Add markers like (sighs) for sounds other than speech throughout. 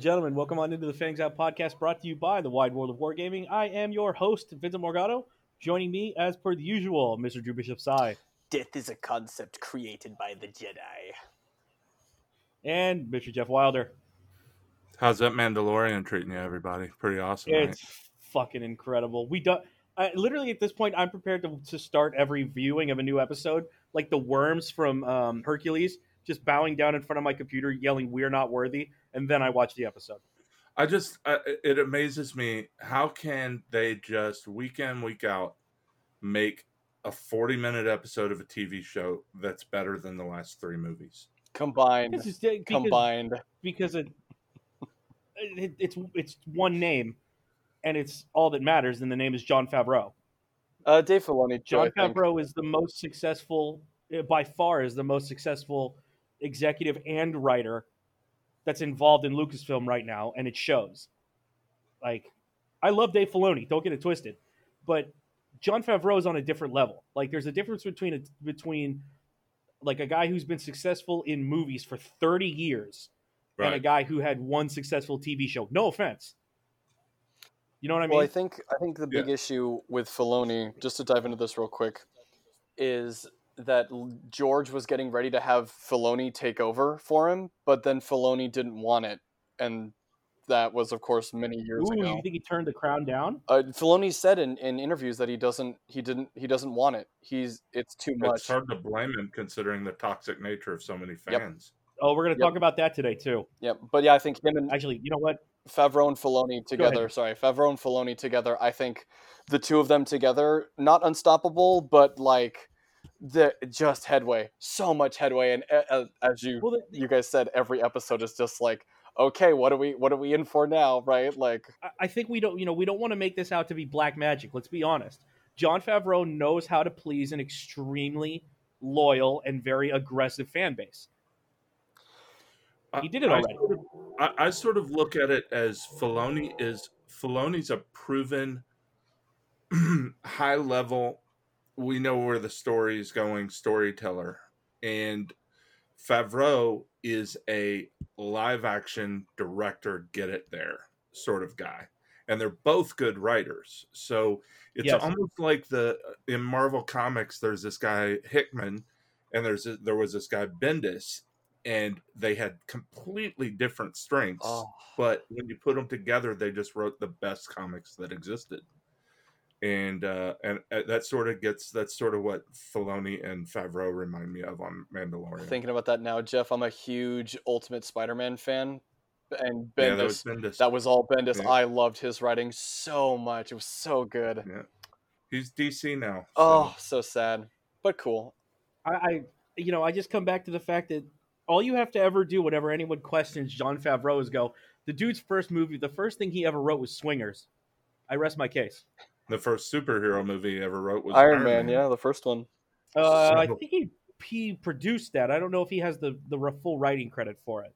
Ladies and gentlemen, welcome on into the Fangs Out podcast brought to you by the Wide World of Wargaming. I am your host, Vincent Morgado. Joining me, as per the usual, Mr. Drew Bishop Sai. Death is a concept created by the Jedi. And Mr. Jeff Wilder. How's that Mandalorian treating you, everybody? Pretty awesome. It's right? fucking incredible. We do I, literally at this point, I'm prepared to, to start every viewing of a new episode, like the worms from um, Hercules, just bowing down in front of my computer, yelling, "We're not worthy," and then I watch the episode. I just I, it amazes me how can they just week in week out make a 40 minute episode of a TV show that's better than the last three movies. Combined. It's just, because, Combined. because it, it it's it's one name, and it's all that matters. And the name is Jon Favreau. Uh, Dave Filoni. Jon I think. Favreau is the most successful, uh, by far, is the most successful executive and writer that's involved in Lucasfilm right now, and it shows. Like, I love Dave Filoni. Don't get it twisted, but Jon Favreau is on a different level. Like, there's a difference between a, between like a guy who's been successful in movies for 30 years and a guy who had one successful TV show. No offense. You know what I mean? Well, I think I think the big issue with Filoni, just to dive into this real quick, is that George was getting ready to have Filoni take over for him, but then Filoni didn't want it, and that was, of course, many years Ooh, ago. you think he turned the crown down? Uh, Filoni said in, in interviews that he doesn't he didn't he doesn't want it. He's it's too much. It's hard to blame him considering the toxic nature of so many Yep. fans. Oh, we're going to Yep. talk about that today too. Yeah, but yeah, I think him and Actually, you know what? Favreau and Filoni together. Sorry, Favreau and Filoni together. I think the two of them together, not unstoppable, but like the just headway, so much headway. And uh, uh, as you Well, the, you guys said, every episode is just like, okay, what are we what are we in for now, right? Like, I- I think we don't, you know, we don't want to make this out to be black magic. Let's be honest. Jon Favreau knows how to please an extremely loyal and very aggressive fan base. I- He did it I already. sort of- I, I sort of look at it as Filoni is Filoni's a proven (clears throat) high level. We know where the story is going, storyteller, and Favreau is a live action director, get it there sort of guy, and they're both good writers. So it's Yes. almost like the in Marvel comics. There's this guy Hickman, and there's a, there was this guy Bendis, and they had completely different strengths. oh, But when you put them together, they just wrote the best comics that existed. And uh, and uh, that sort of gets that's sort of what Filoni and Favreau remind me of on Mandalorian. thinking about that now, Jeff. I'm a huge Ultimate Spider-Man fan, and yeah, Bendis. that was Bendis. that was all Bendis. Yeah. I loved his writing so much. It was so good. yeah. He's DC now. so- Oh, so sad, but cool. I, I, you know, I just come back to the fact that all you have to ever do, whenever anyone questions Jon Favreau, is go, the dude's first movie, the first thing he ever wrote was Swingers. I rest my case. The first superhero movie he ever wrote was Iron Man, yeah, the first one. Uh, I think he, he produced that. I don't know if he has the, the full writing credit for it.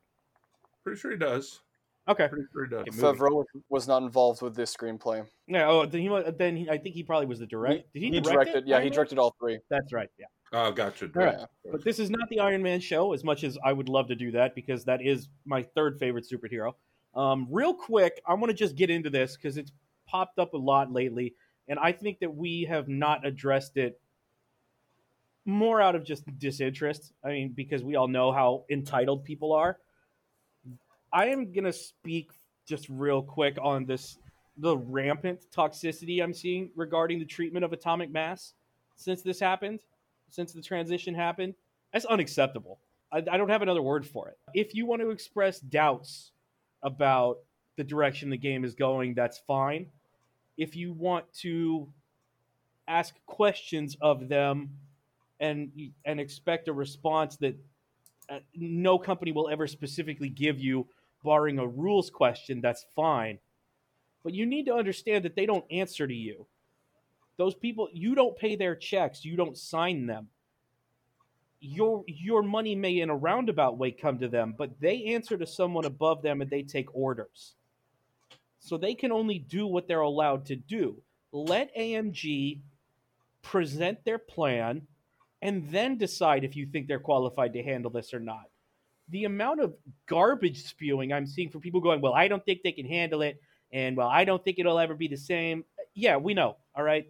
Pretty sure he does. Okay. Pretty sure he does. Okay. Favreau was not involved with this screenplay. Yeah. Oh, then he then he, I think he probably was the director. Did he, direct directed, it? yeah, Iron he Man? directed all three. That's right. Yeah. Oh, gotcha. All right. Yeah. But this is not the Iron Man show, as much as I would love to do that because that is my third favorite superhero. Um, real quick, I want to just get into this because it's popped up a lot lately, and I think that we have not addressed it more out of just disinterest. I mean, because we all know how entitled people are. I am gonna speak just real quick on this the rampant toxicity I'm seeing regarding the treatment of atomic mass since this happened, since the transition happened. That's unacceptable. I, I don't have another word for it. If you want to express doubts about the direction the game is going, that's fine. If you want to ask questions of them and and expect a response that uh, no company will ever specifically give you, barring a rules question, that's fine. But you need to understand that they don't answer to you. Those people, you don't pay their checks, you don't sign them. Your your money may in a roundabout way come to them, but they answer to someone above them and they take orders. So they can only do what they're allowed to do. Let AMG present their plan and then decide if you think they're qualified to handle this or not. the amount of garbage spewing I'm seeing from people going, well, I don't think they can handle it, and well, I don't think it'll ever be the same. Yeah, we know. All right,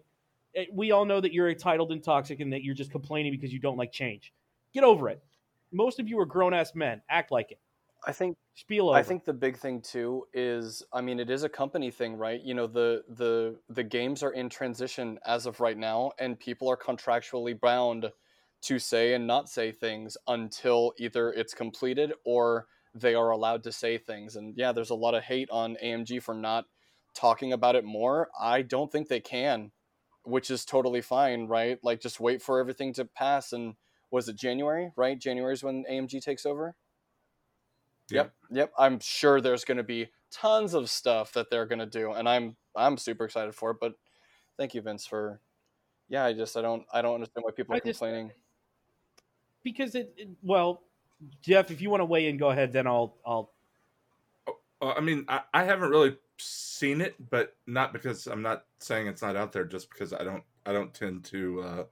eh, we all know that you're entitled and toxic, and that you're just complaining because you don't like change. Get over it. Most of you are grown ass men. Act like it. I think Spiel over. I think the big thing too is I mean it is a company thing, right? You know, the the the games are in transition as of right now and people are contractually bound to say and not say things until either it's completed or they are allowed to say things. And yeah, there's a lot of hate on AMG for not talking about it more. I don't think they can, which is totally fine, right? Like just wait for everything to pass and was it January, right? January is when AMG takes over. Yep. Yep. I'm sure there's going to be tons of stuff that they're going to do and I'm I'm super excited for it, but thank you Vince for yeah, I just I don't I don't understand why people are just- complaining. because it, it- well, Jeff, if you want to weigh in, go ahead. Then I'll I'll Uh, I mean, I, I haven't really seen it, but not because I'm not saying it's not out there, just because I don't I don't tend to uh,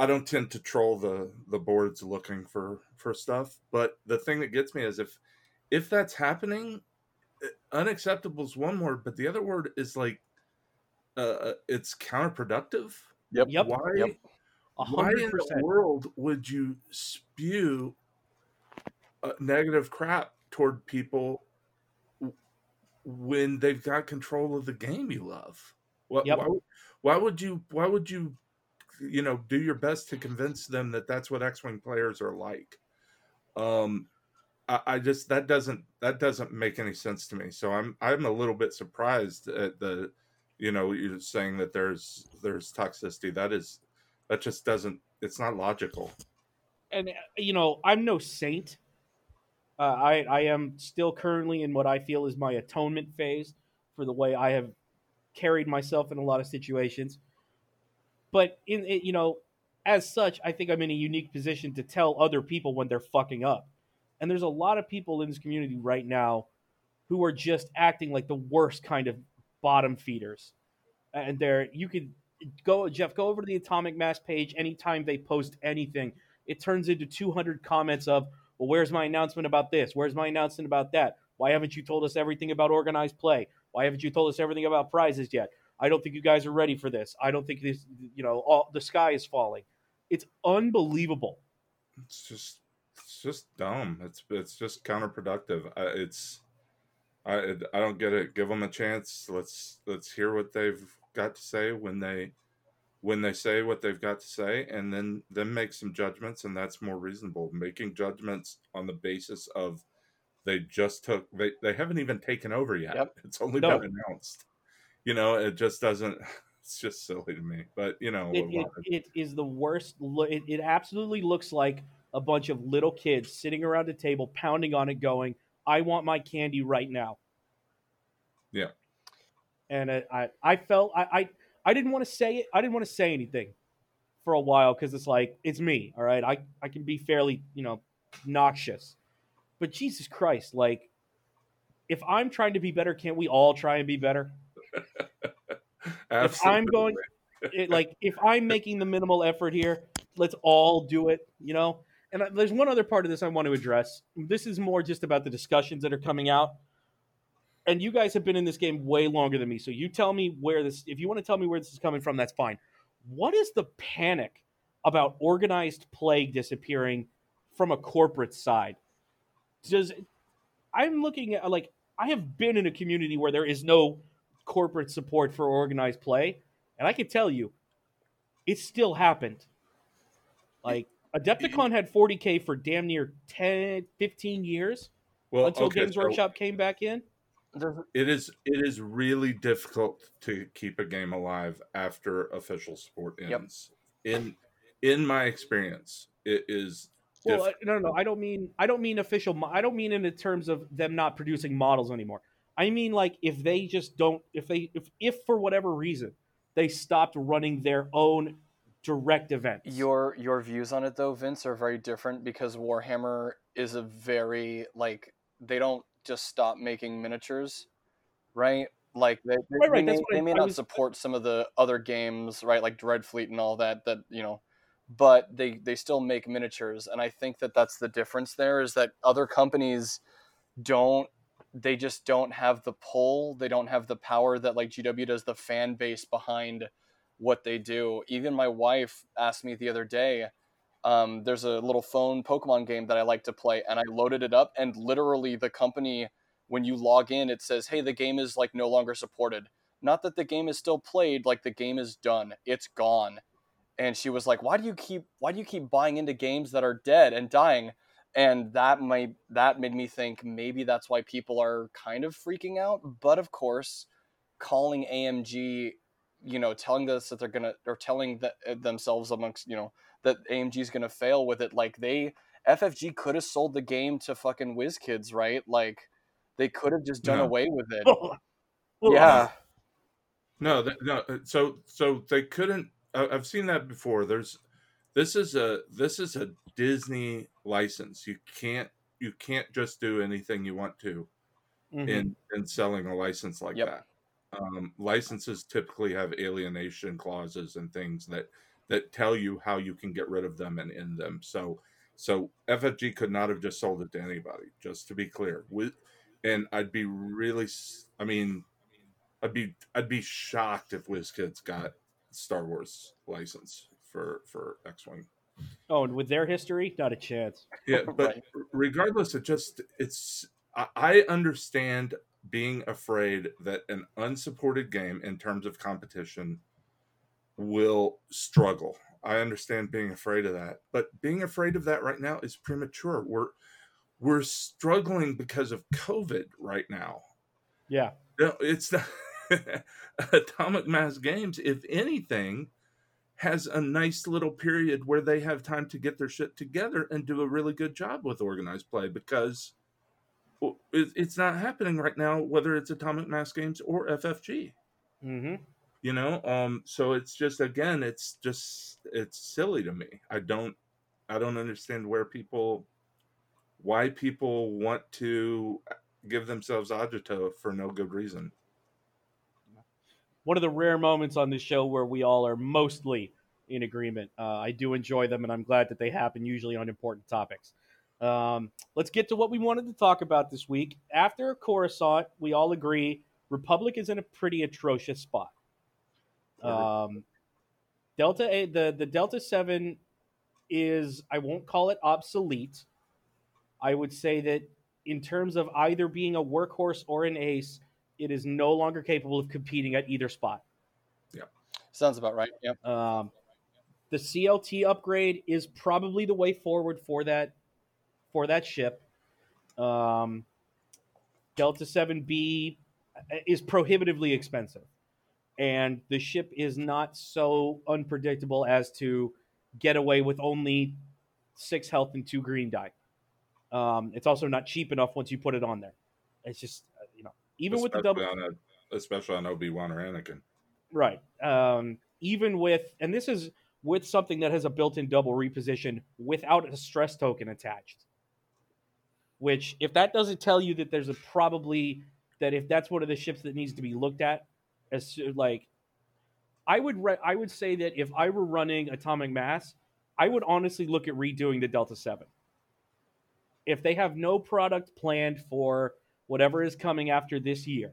I don't tend to troll the the boards looking for for stuff. But the thing that gets me is if if that's happening, uh, unacceptable is one word, but the other word is like uh, it's counterproductive. Yep. Yep. Why? Yep. a Why hundred in the percent. world would you spew uh, negative crap toward people when they've got control of the game you love? Why, Yep. why, why would you? Why would you? You know, do your best to convince them that that's what X-wing players are like. Um, I, I just that doesn't that doesn't make any sense to me. So I'm I'm a little bit surprised at the, you know, you're saying that there's there's toxicity. That is that just doesn't it's not logical and uh, you know i'm no saint uh, i i am still currently in what i feel is my atonement phase for the way i have carried myself in a lot of situations but in it, you know as such i think i'm in a unique position to tell other people when they're fucking up. And there's a lot of people in this community right now who are just acting like the worst kind of bottom feeders. And they're you could go jeff go over to the atomic mass page anytime they post anything. It turns into 200 comments of well where's my announcement about this? Where's my announcement about that? Why haven't you told us everything about organized play? Why haven't you told us everything about prizes yet i don't think you guys are ready for this. I don't think this you know all the sky is falling. It's unbelievable. It's just it's just dumb. It's it's just counterproductive. I, it's i i don't get it. Give them a chance. Let's let's hear what they've got to say when they when they say what they've got to say and then then make some judgments and that's more reasonable. Making judgments on the basis of they just took they, they haven't even taken over yet. Yep. it's only No. been announced you know it just doesn't (laughs) it's just silly to me but you know it, it, it is the worst it, it absolutely looks like a bunch of little kids sitting around a table pounding on it going i want my candy right now. Yeah. and I, I, I felt I, I i didn't want to say it i didn't want to say anything for a while because it's like it's me all right? I i can be fairly you know noxious. But jesus christ like if i'm trying to be better can't we all try and be better (laughs) if I'm going, it, like if I'm making the minimal effort here, let's all do it. You know. And there's one other part of this I want to address. This is more just about the discussions that are coming out. And you guys have been in this game way longer than me, so you tell me where this. If you want to tell me where this is coming from, that's fine. What is the panic about organized play disappearing from a corporate side? Does I'm looking at like I have been in a community where there is no corporate support for organized play, and I can tell you, it still happened. Like Adepticon had 40k for damn near 10, 15 years well, until okay, Games so- Workshop came back in. It is it is really difficult to keep a game alive after official support Yep. ends. In in my experience, it is Well, uh, no, no, no. I don't mean I don't mean official. mo- I don't mean in the terms of them not producing models anymore. I mean like if they just don't, if they, if if for whatever reason they stopped running their own direct events. your your views on it though, Vince, are very different because Warhammer is a very like they don't just stop making miniatures, right? Like they, they, Right, right, they may, I- they may I not was- support some of the other games, right? Like Dreadfleet and all that. That you know, but they they still make miniatures, and I think that that's the difference. There is that other companies don't they just don't have the pull they don't have the power that like gw does the fan base behind what they do. Even my wife asked me the other day um, there's a little phone pokemon game that i like to play and i loaded it up and literally the company when you log in it says hey the game is like no longer supported. Not that the game is still played like the game is done. It's gone. And she was like why do you keep why do you keep buying into games that are dead and dying and that might that made me think maybe that's why people are kind of freaking out but of course calling amg you know telling us that they're gonna or telling that uh, themselves amongst you know that amg is gonna fail with it like they ffg could have sold the game to fucking WizKids right? Like they could have just done no. away with it. (laughs) Yeah. no no uh, so so they couldn't i've seen that before. There's this is a this is a Disney license. You can't you can't just do anything you want to mm-hmm. in in selling a license like yep. that. Um, licenses typically have alienation clauses and things that that tell you how you can get rid of them and end them. So so FFG could not have just sold it to anybody. Just to be clear, with and I'd be really, I mean, I'd be I'd be shocked if WizKids got Star Wars license for for X Wing. Oh, and with their history, not a chance. Yeah, (laughs) but right. regardless, it just it's I understand being afraid that an unsupported game in terms of competition will struggle. I understand being afraid of that, but being afraid of that right now is premature. We're we're struggling because of COVID right now. Yeah, no, it's not (laughs) Atomic Mass Games. If anything, has a nice little period where they have time to get their shit together and do a really good job with organized play because it's not happening right now, whether it's Atomic Mass Games or FFG. Mm-hmm. You know, um, so it's just again, it's just it's silly to me. I don't, I don't understand where people, why people want to give themselves agito for no good reason one of the rare moments on this show where we all are mostly in agreement. Uh, I do enjoy them, and I'm glad that they happen usually on important topics. Um, let's get to what we wanted to talk about this week. After Coruscant, we all agree Republic is in a pretty atrocious spot. Um, Delta A, the the Delta Seven is I won't call it obsolete. I would say that in terms of either being a workhorse or an ace, it is no longer capable of competing at either spot. Yeah, sounds about right. Yep. Um, the CLT upgrade is probably the way forward for that for that ship. Um, Delta Seven B is prohibitively expensive, and the ship is not so unpredictable as to get away with only six health and two green die. Um, it's also not cheap enough once you put it on there. It's just even especially with the double, on a, especially on Obi Wan or Anakin. Right. Um, even with, and this is with something that has a built-in double reposition without a stress token attached. Which, if that doesn't tell you that there's a probably that if that's one of the ships that needs to be looked at, as like, I would re- I would say that if I were running Atomic Mass, I would honestly look at redoing the Delta Seven. If they have no product planned for whatever is coming after this year.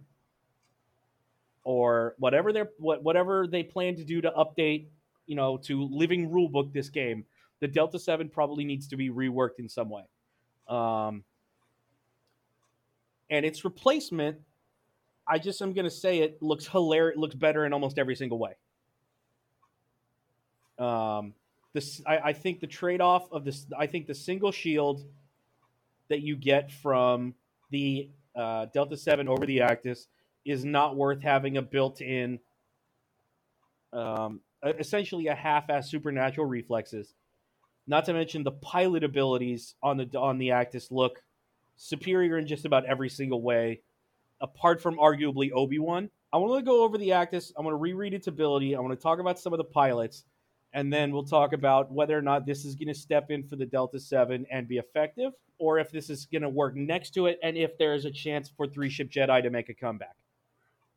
Or whatever they're whatever they plan to do to update you know to living rulebook this game the delta 7 probably needs to be reworked in some way. Um, and its replacement i just am going to say it looks hilarious looks better in almost every single way. Um, this I, I think the trade-off of this i think the single shield that you get from the uh, Delta 7 over the Actis is not worth having a built in, um, essentially a half ass supernatural reflexes. Not to mention the pilot abilities on the on the Actis look superior in just about every single way, apart from arguably Obi Wan. I want to go over the Actis. I want to reread its ability. I want to talk about some of the pilots, and then we'll talk about whether or not this is going to step in for the Delta Seven and be effective, or if this is going to work next to it, and if there is a chance for Three Ship Jedi to make a comeback.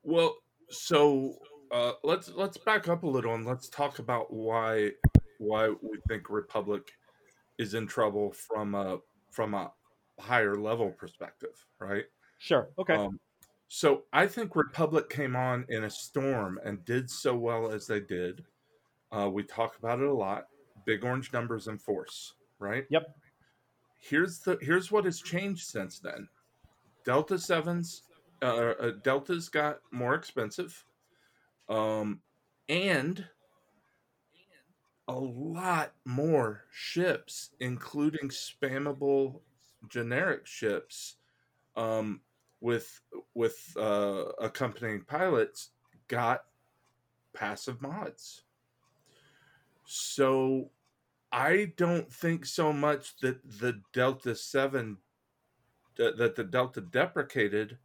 Well, so uh, let's let's back up a little and let's talk about why why we think Republic is in trouble from a from a higher level perspective, right? Sure. Okay. Um, so I think Republic came on in a storm and did so well as they did. Uh, we talk about it a lot. Big orange numbers and force, right? Yep. Here's the here's what has changed since then. Delta sevens, uh, uh, Deltas got more expensive, um, and a lot more ships, including spammable generic ships, um, with with uh, accompanying pilots got passive mods. So I don't think so much that the Delta 7 that, the Delta deprecated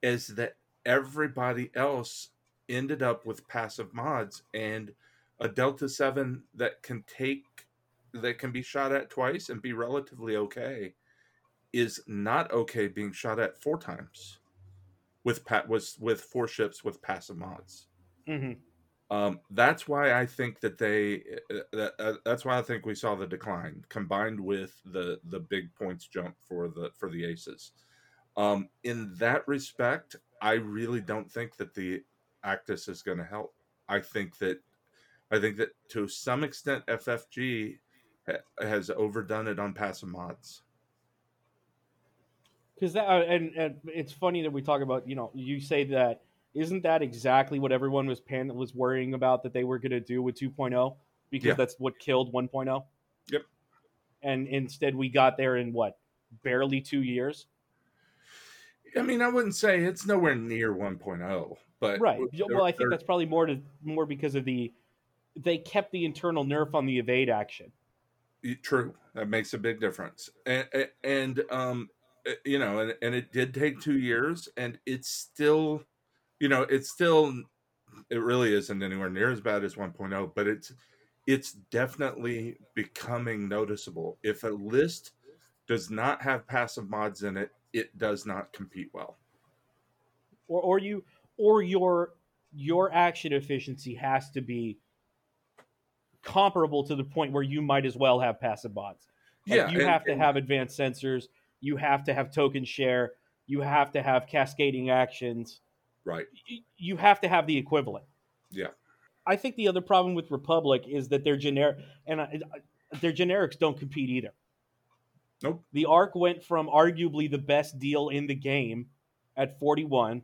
is that everybody else ended up with passive mods and a Delta 7 that can take that can be shot at twice and be relatively okay is not okay being shot at four times with pat was with four ships with passive mods. hmm Um, that's why I think that they uh, that, uh, that's why I think we saw the decline combined with the the big points jump for the for the aces. Um, in that respect, I really don't think that the Actis is going to help. I think that I think that to some extent FFG ha- has overdone it on passive mods. Because that uh, and, and it's funny that we talk about you know you say that isn't that exactly what everyone was pan was worrying about that they were going to do with 2.0 because Yeah. that's what killed 1.0. Yep. And instead we got there in what barely two years. I mean, I wouldn't say it's nowhere near 1.0, but right. Well, I think that's probably more to more because of the they kept the internal nerf on the evade action. True, that makes a big difference, and and um, uh, you know, and and it did take two years, and it's still, you know, it's still, it really isn't anywhere near as bad as 1.0, but it's it's definitely becoming noticeable. If a list does not have passive mods in it, it does not compete well. or or you or your your action efficiency has to be comparable to the point where you might as well have passive mods. Like, yeah, you and- have to and- have advanced sensors. You have to have token share. You have to have cascading actions. Right. You have to have the equivalent. Yeah. I think the other problem with Republic is that their generic and I, their generics don't compete either. Nope. The Arc went from arguably the best deal in the game at 41,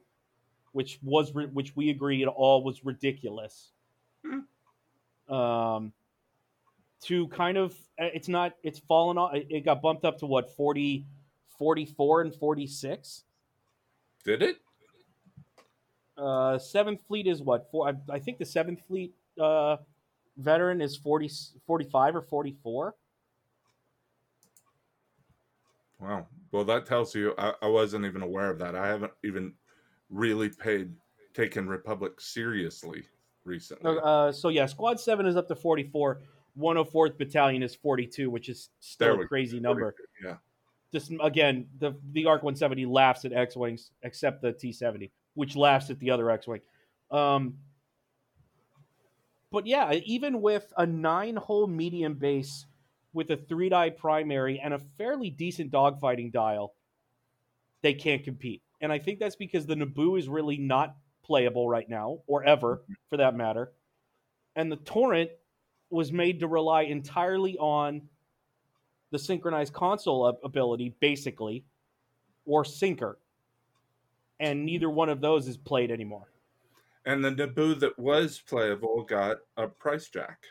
which was ri- which we agreed all was ridiculous. Um, to kind of uh, it's not it's fallen off. It it got bumped up to what 40, 44 and 46. Did it? Uh, Seventh Fleet is what? For I, I think the Seventh Fleet uh, veteran is 40, 45 or forty four. Wow. Well, that tells you I, I wasn't even aware of that. I haven't even really paid taken Republic seriously recently. Uh, so yeah, Squad Seven is up to forty four. 104th Battalion is forty two, which is still a crazy number. Yeah. Just again, the the Arc one seventy laughs at X wings, except the T seventy, which laughs at the other X wing. Um, but yeah, even with a nine hole medium base with a three die primary and a fairly decent dogfighting dial, they can't compete. And I think that's because the Naboo is really not playable right now, or ever for that matter. And the Torrent was made to rely entirely on the synchronized console ability, basically, or Syncer. And neither one of those is played anymore. And the Naboo that was playable got a price jack.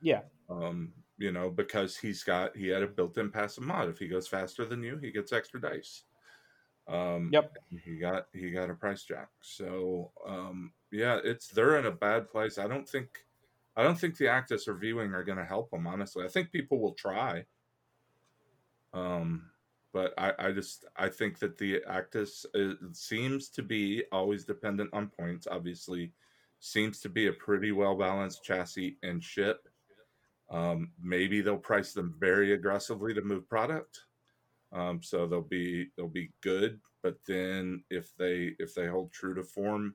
Yeah. Um, you know, because he's got he had a built-in passive mod. If he goes faster than you, he gets extra dice. Um, Yep. He got he got a price jack. So um, yeah, it's they're in a bad place. I don't think I don't think the Actis or V wing are going to help them. Honestly, I think people will try. Um, but I, I just I think that the Actis seems to be always dependent on points. Obviously, seems to be a pretty well balanced chassis and ship. Um, maybe they'll price them very aggressively to move product, um, so they'll be they'll be good. But then if they if they hold true to form,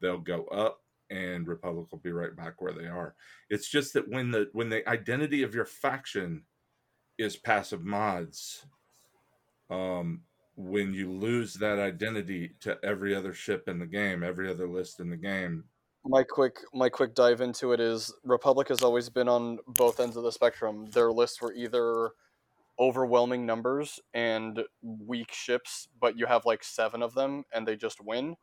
they'll go up. and Republic will be right back where they are. It's just that when the when the identity of your faction is passive mods, um, when you lose that identity to every other ship in the game, every other list in the game. My quick my quick dive into it is Republic has always been on both ends of the spectrum. Their lists were either overwhelming numbers and weak ships, but you have like seven of them and they just win,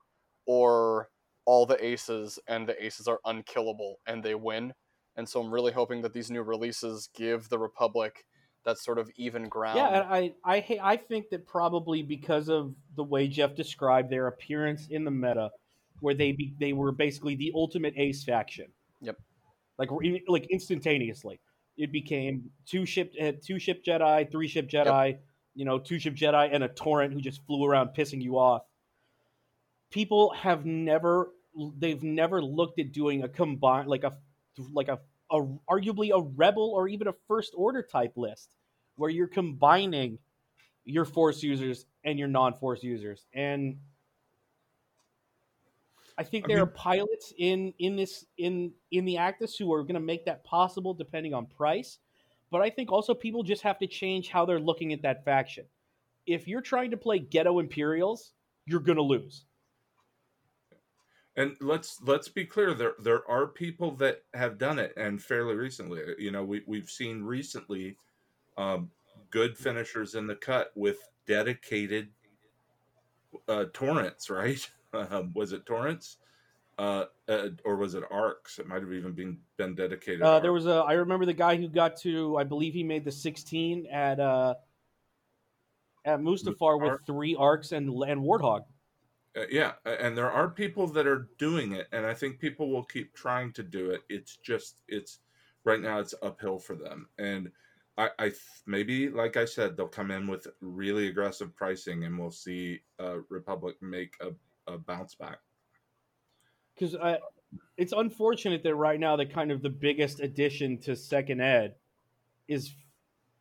or all the aces and the aces are unkillable and they win. And so I'm really hoping that these new releases give the Republic that sort of even ground. Yeah, and I I I think that probably because of the way Jeff described their appearance in the meta, where they be, they were basically the ultimate ace faction. Yep. Like like instantaneously, it became two ship eh, two ship Jedi, three ship Jedi, yep. you know, two ship Jedi, and a torrent who just flew around pissing you off. People have never they've never looked at doing a combined like a like a a arguably a rebel or even a first order type list where you're combining your force users and your non-force users. And I think there I mean, are pilots in in this in in the Actis who are going to make that possible depending on price, but I think also people just have to change how they're looking at that faction. If you're trying to play ghetto Imperials, you're going to lose and let's let's be clear there there are people that have done it and fairly recently you know we, we've seen recently um, good finishers in the cut with dedicated uh, torrents (laughs) right? Um, was it torrents? Uh, uh, or was it arcs? It might have even been been dedicated uh, there was a i remember the guy who got to i believe he made the 16 at uh at mustafar with three arcs and and warthog uh, yeah, and there are people that are doing it, and I think people will keep trying to do it. It's just it's right now it's uphill for them, and I, I maybe like I said they'll come in with really aggressive pricing, and we'll see uh, Republic make a, a bounce back. Because it's unfortunate that right now the kind of the biggest addition to second ed is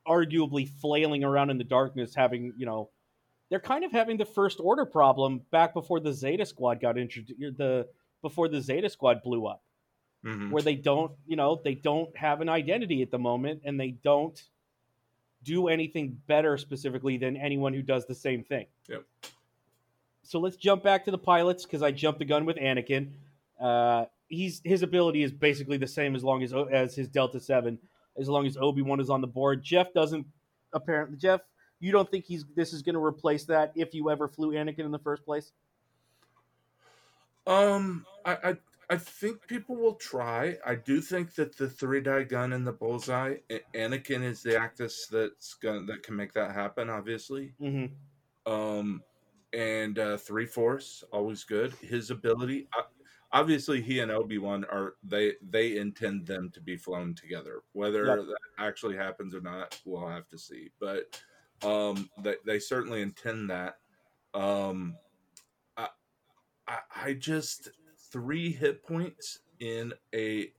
arguably flailing around in the darkness, having you know they're kind of having the first order problem back before the Zeta Squad got introduced. The before the Zeta Squad blew up, mm-hmm. where they don't, you know, they don't have an identity at the moment, and they don't do anything better specifically than anyone who does the same thing. Yep. So let's jump back to the pilots because I jumped the gun with Anakin. Uh, he's his ability is basically the same as long as as his Delta Seven, as long as Obi Wan is on the board. Jeff doesn't apparently. Jeff you don't think he's this is going to replace that if you ever flew Anakin in the first place? Um, I, I I think people will try. I do think that the three die gun and the bullseye, Anakin is the Actis that's gonna that can make that happen. Obviously, mm-hmm. um, and uh, three force always good. His ability, obviously, he and Obi Wan are they they intend them to be flown together. Whether yep. that actually happens or not, we'll have to see. But um, they, they certainly intend that. Um, I, I, I just three hit points in a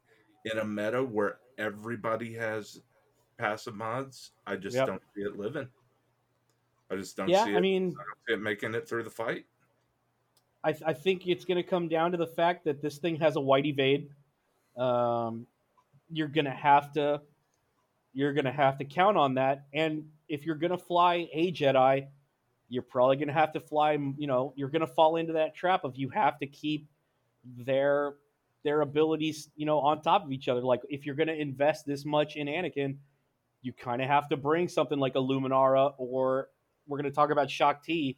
in a meta where everybody has passive mods. I just yep. don't see it living. I just don't yeah, see it. I mean, I it making it through the fight. I, I think it's going to come down to the fact that this thing has a white evade. Um, you're going to have to you're going to have to count on that. And if you're going to fly a Jedi, you're probably going to have to fly. You know, you're going to fall into that trap of you have to keep their their abilities, you know, on top of each other. Like if you're going to invest this much in Anakin, you kind of have to bring something like a Luminara, or we're going to talk about Shaak Ti.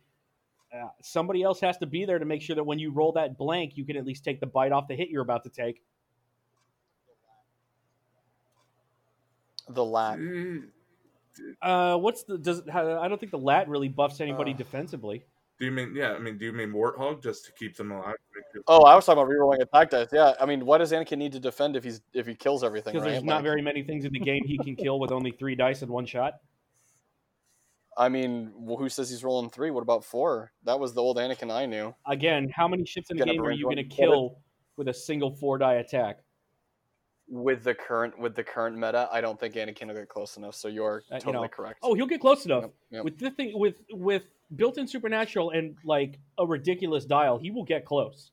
Uh, somebody else has to be there to make sure that when you roll that blank, you can at least take the bite off the hit you're about to take. The lat. Uh, what's the does I don't think the lat really buffs anybody uh, defensively. Do you mean yeah? I mean, do you mean Warthog just to keep them alive? Oh, I was talking about rerolling attack dice. Yeah, I mean, what does Anakin need to defend if he's if he kills everything? Because right? there's not very many things in the game he can kill with only three dice in one shot. I mean, well, who says he's rolling three? What about four? That was the old Anakin I knew. Again, how many ships in the game are you going to kill with a single four die attack? With the current with the current meta, I don't think Anakin will get close enough. So you're uh, totally you know, correct. Oh, he'll get close enough. Yep, yep. With the thing with with built-in supernatural and like a ridiculous dial, he will get close.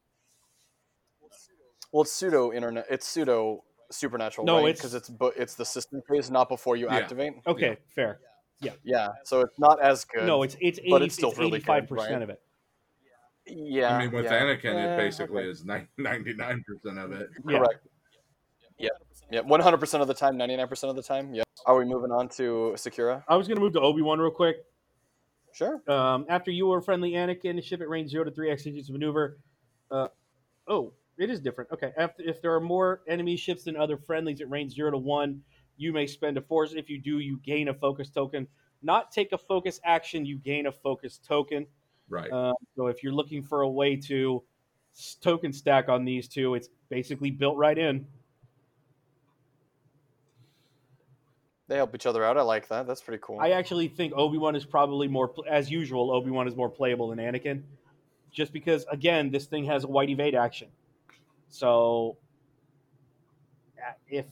Well, it's pseudo internet. It's pseudo supernatural. No, right? it's- because it's bu- it's the system phase, not before you Yeah. activate. Okay, fair. Yeah, Yeah. so it's not as good. No, it's it's but 80, it's still really 85% right? of it. yeah. I mean, with yeah. Anakin, Eh, it basically okay. is ninety nine percent of it. Correct. Yeah, yeah, one hundred percent of the time, ninety nine percent of the time. Yeah. Are we moving on to Sakura? I was going to move to Obi-Wan real quick. Sure. Um, after you or friendly Anakin, the ship at range 0 to 3 executes a maneuver. Uh, oh, it is different. Okay. After, if there are more enemy ships than other friendlies at range 0 to 1, you may spend a force. If you do, you gain a focus token. Not take a focus action, you gain a focus token. Right. Uh, so if you're looking for a way to token stack on these two, it's basically built right in. They help each other out. I like that. That's pretty cool. I actually think Obi Wan is probably more, as usual, Obi Wan is more playable than Anakin, just because again this thing has a white evade action. So if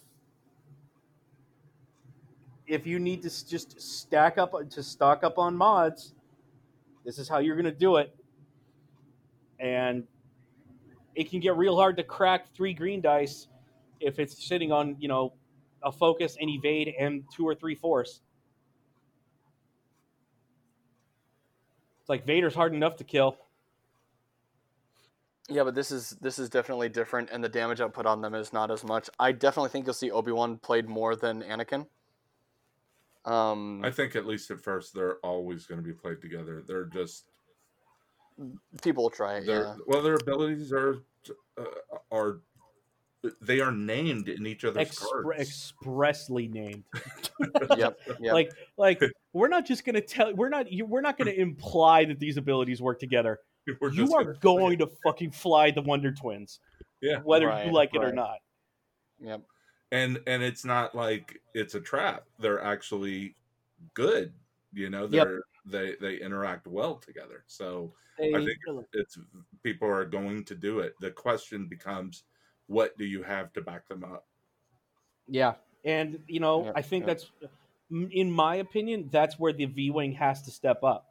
if you need to just stack up to stock up on mods, this is how you're going to do it, and it can get real hard to crack three green dice if it's sitting on you know a focus and evade and two or three force. It's like Vader's hard enough to kill. Yeah, but this is this is definitely different, and the damage output on them is not as much. I definitely think you'll see Obi Wan played more than Anakin. Um, I think at least at first they're always going to be played together. They're just people will try it. their Yeah, well, their abilities are uh, are they are named in each other's Expre- cards. expressly named. (laughs) yep, yep. Like, like we're not just gonna tell. We're not. you- We're not gonna imply that these abilities work together. (laughs) We're You are gonna- going to fucking fly the Wonder Twins, yeah, whether Right, you like it or not. yep. and and it's not like it's a trap. They're actually good. You know, they're they they interact well together. So They, I think it's people are going to do it. The question becomes, what do you have to back them up? yeah, and you know, Yeah, I think yeah. that's, in my opinion, that's where the V wing has to step up,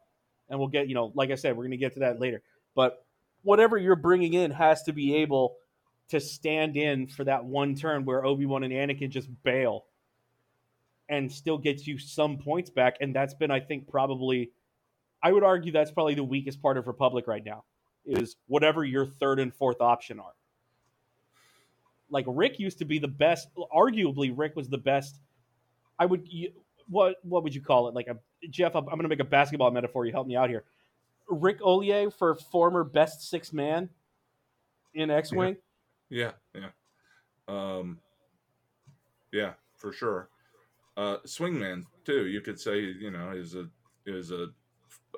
and we'll get. You know, like I said, we're gonna get to that later. But whatever you're bringing in has to be able to stand in for that one turn where Obi Wan and Anakin just bail, and still gets you some points back. And that's been, I think, probably, I would argue that's probably the weakest part of Republic right now is whatever your third and fourth option are. Like Ric used to be the best. Arguably, Ric was the best. I would what what would you call it? Like a Jeff. I'm, I'm going to make a basketball metaphor. You help me out here. Ric Olié for former best six man in X Wing. Yeah, yeah, um, yeah, for sure. Uh, Swingman too. You could say you know is a is a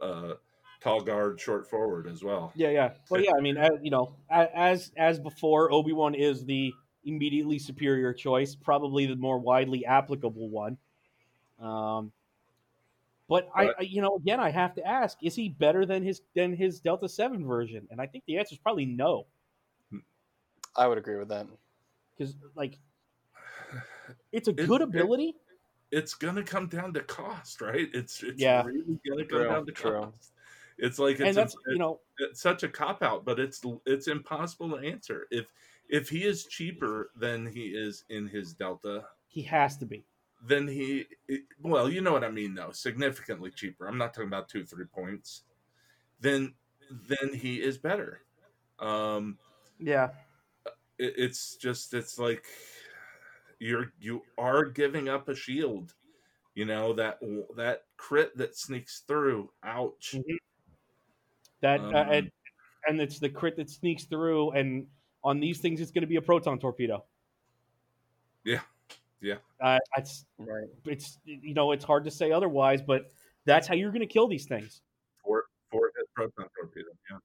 uh, tall guard, short forward as well. Yeah, yeah. Well, yeah. I mean, as, you know, as as before, Obi Wan is the immediately superior choice, probably the more widely applicable one. Um, but I, But- I, you know, again, I have to ask: Is he better than his than his Delta Seven version? And I think the answer is probably no, I would agree with that. because like (sighs) it's a good it- ability. It's gonna come down to cost, right? It's it's Yeah. really gonna come True, down to true. cost. It's like it's and that's a- you know, it's such a cop out, but it's it's impossible to answer. If if he is cheaper than he is in his Delta, he has to be. then he well, you know what I mean though, significantly cheaper. I'm not talking about two three points. Then then he is better. Um, Yeah, it, it's just it's like you're you are giving up a shield. You know that that crit that sneaks through. Ouch. Mhm. That Um, uh, and, and it's the crit that sneaks through, and on these things, it's going to be a proton torpedo. Yeah. Yeah. Uh, it's Right. it's you know it's hard to say otherwise, but that's how you're going to kill these things. For for his proton torpedo. Yeah.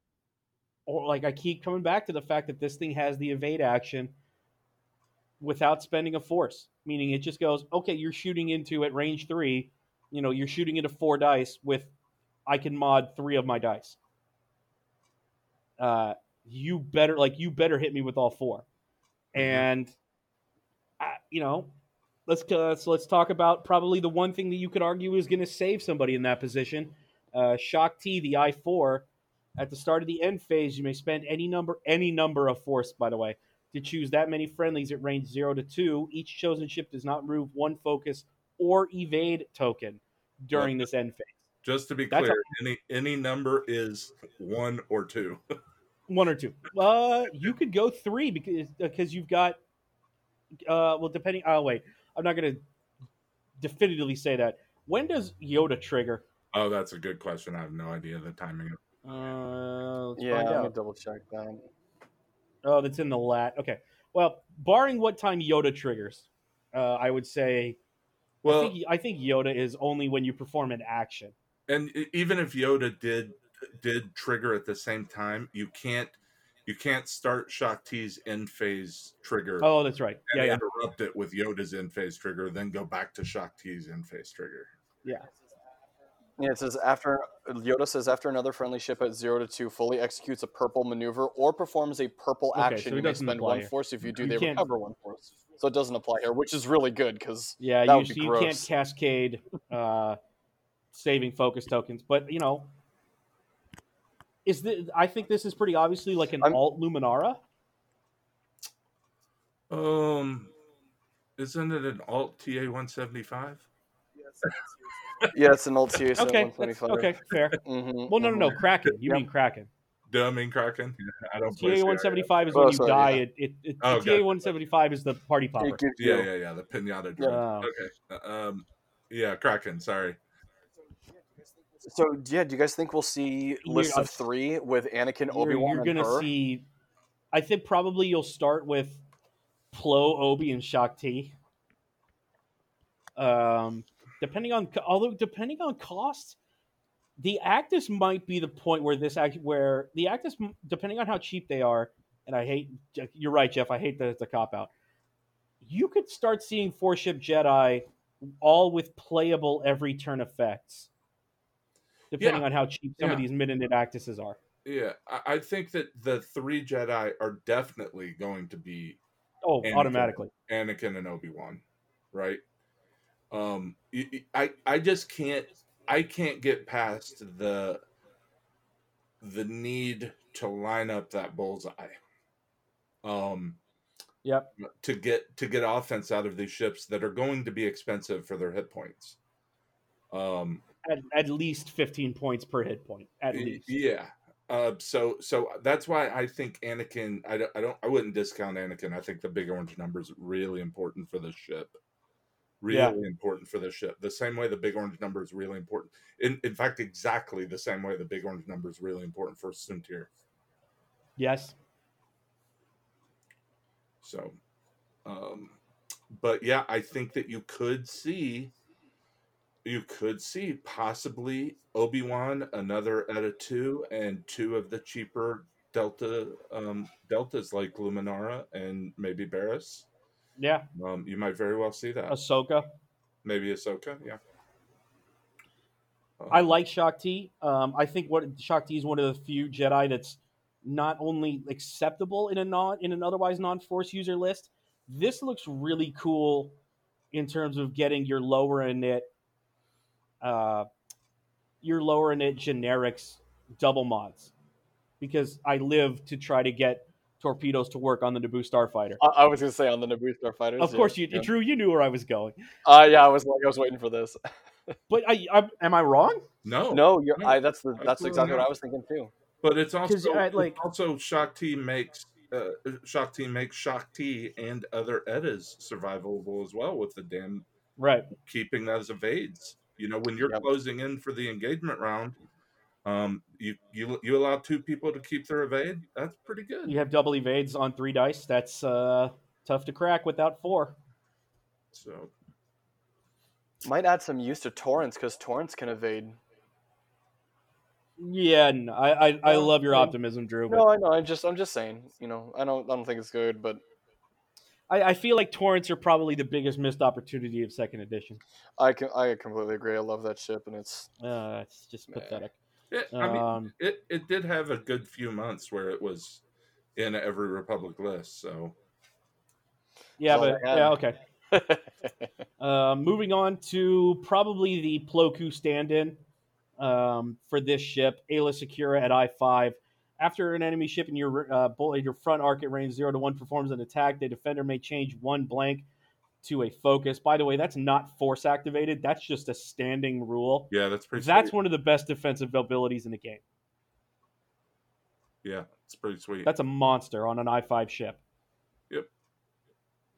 Or like I keep coming back to the fact that this thing has the evade action without spending a force, meaning it just goes, okay, you're shooting into at range three, you know, you're shooting into four dice with, I can mod three of my dice. Uh, you better like you better hit me with all 4 and uh, you know let's uh, so let's talk about probably the one thing that you could argue is going to save somebody in that position. Uh, Shaak Ti, the I four, at the start of the end phase, you may spend any number any number of force, by the way, to choose that many friendlies at range 0 to 2. Each chosen ship does not remove one focus or evade token during this end phase. Just to be That's clear, any any number is one or two. One or two. Uh, you could go three because because you've got. Uh, well, depending. Oh wait, I'm not gonna definitively say that. When does Yoda trigger? oh, that's a good question. I have no idea the timing. of Uh, let's yeah, find let me out. double check that. Oh, that's in the lat. Okay. Well, barring what time Yoda triggers, uh, I would say. Well, I think I think Yoda is only when you perform an action. And even if Yoda did did trigger at the same time, you can't you can't start Shaak Ti's end phase trigger Oh, that's right. and Yeah, yeah, interrupt it with Yoda's end phase trigger, then go back to Shaak Ti's end phase trigger. yeah. Yeah, it says after Yoda says after another friendly ship at zero to two fully executes a purple maneuver or performs a purple Okay, action, so you may spend one here. force. If you do, You they can't- recover one force. So it doesn't apply here, which is really good because Yeah, That you, would be so you can't cascade uh, saving focus tokens, but you know, is the I think this is pretty obviously like an I'm- alt Luminara. Um, isn't it an alt TA one seventy five? (laughs) yeah, it's an old CS at Okay, one twenty okay, fair. (laughs) Mm-hmm, Well, no, no, no, Kraken. You Yep. mean Kraken? Do I mean Kraken? (laughs) I don't TA one CIS. seventy five is Oh, when you sorry, die. yeah. It, it, it Oh, TA one seventy five is the party popper. It gives you, Yeah, yeah, yeah. The pinata drone. Oh. Okay. Um, yeah, Kraken. Sorry. So yeah, do you guys think we'll see You're- of three with Anakin, you're, Obi Wan, you're and gonna her? see. I think probably you'll start with Plo, Obi, and Shaak Ti. Um, depending on although depending on cost, the Actis might be the point where this act where the Actis, depending on how cheap they are, and I hate you're right, Jeff. I hate that it's a cop out. You could start seeing four ship Jedi all with playable every turn effects, depending Yeah. on how cheap some of these mid-minute Actises are. Yeah, I, I think that the three Jedi are definitely going to be Oh, Anakin. automatically. Anakin and Obi Wan, right? Um, I I just can't I can't get past the the need to line up that bullseye. Um, Yep. to get to get offense out of these ships that are going to be expensive for their hit points. Um, At, at least 15 points per hit point. At least. yeah. Uh, so so that's why I think Anakin. I don't. I don't. I wouldn't discount Anakin. I think the big orange number is really important for the ship. Really Yeah. important for the ship. The same way the big orange number is really important. In in fact, exactly the same way the big orange number is really important for Soontir. Yes. So, um, but yeah, I think that you could see, you could see possibly Obi Wan another at a two and two of the cheaper Delta um, deltas like Luminara and maybe Barris. Yeah. Um, you might very well see that. Ahsoka. Maybe Ahsoka. Yeah. I like Shaak Ti. Um, I think what Shaak Ti is one of the few Jedi that's not only acceptable in a non in an otherwise non-force user list. This looks really cool in terms of getting your lower init, uh, your lower init generics double mods, because I live to try to get torpedoes to work on the Naboo starfighter. I, I was gonna say on the Naboo starfighters. Of yeah, course, you yeah. Drew, you knew where I was going, Uh, yeah, I was like, I was waiting for this. (laughs) but I, I am I wrong? no, no, you're. no, I. That's the. That's absolutely exactly what. I was thinking too. but it's also uh, it's like- also Shaak Ti makes uh, Shaak Ti makes Shaak Ti and other Eddas survivable as well with the damn Right. keeping those evades. You know, when you're Yep. closing in for the engagement round, um, you you you allow two people to keep their evade. That's pretty good. You have double evades on three dice. That's uh, tough to crack without four. So Might add some use to torrents because torrents can evade. Yeah, no, I I, I love your optimism, Drew, but No, I know. I'm just. I'm just saying. You know, I don't. I don't think it's good, but I, I feel like torrents are probably the biggest missed opportunity of second edition. I can. I completely agree. I love that ship, and it's. Uh, it's just Meh. pathetic. it, I mean, Um, it it did have a good few months where it was in every Republic list. So yeah, but yeah, okay. (laughs) Uh, moving on to probably the Plo Koon stand-in um, for this ship, Aayla Secura at I five. After an enemy ship in your uh, bull- your front arc at range zero to one performs an attack, the defender may change one blank to a focus. By the way, that's not force activated. That's just a standing rule. Yeah, that's pretty. That's sweet. one of the best defensive abilities in the game. Yeah, it's pretty sweet. That's a monster on an I five ship. Yep.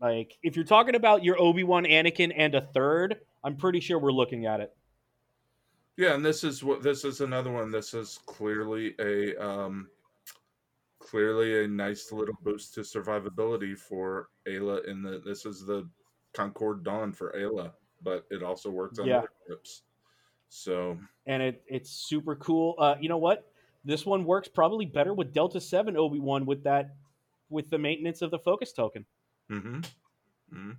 Like if you're talking about your Obi Wan, Anakin, and a third, I'm pretty sure we're looking at it. Yeah, and this is what this is another one. This is clearly a um clearly a nice little boost to survivability for Aayla in the this is the Concord Dawn for Aayla, but it also works on Yeah. other ships. So and it it's super cool. Uh, you know what? This one works probably better with Delta Seven Obi Wan with that with the maintenance of the focus token. hmm hmm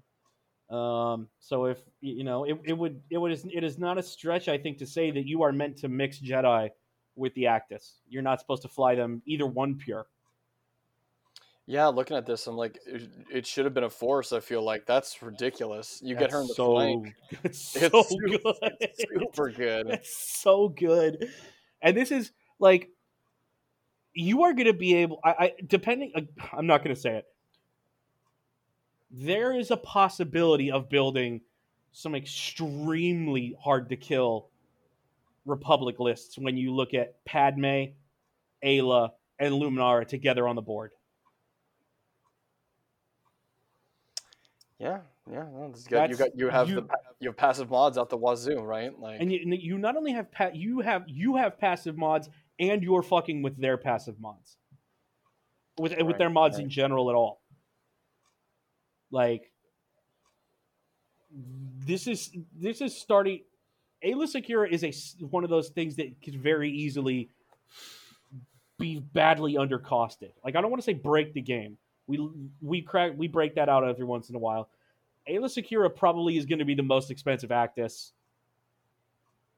Um, so if you know, it, it would it would it is not a stretch, I think, to say that you are meant to mix Jedi with the Actis. You're not supposed to fly them either one pure. Yeah, looking at this, I'm like, it, it should have been a force. I feel like that's ridiculous. You get her in the That's so flank. (laughs) it's so It's good. It's super (laughs) good. It's so good. And this is like you are going to be able I, I depending (sighs) I'm not going to say it. There is a possibility of building some extremely hard to kill republic lists when you look at Padme, Aayla, and Luminara together on the board. Yeah, yeah, no, this is good. You got you have you- the you have passive mods out the wazoo, right? Like, And you, and you not only have pa- you have you have passive mods and you're fucking with their passive mods. With with their mods in general at all. Like this is this is starting Aayla Secura is a one of those things that could very easily be badly undercosted. Like I don't want to say break the game. We we crack we break that out every once in a while. Aayla Secura probably is going to be the most expensive Actis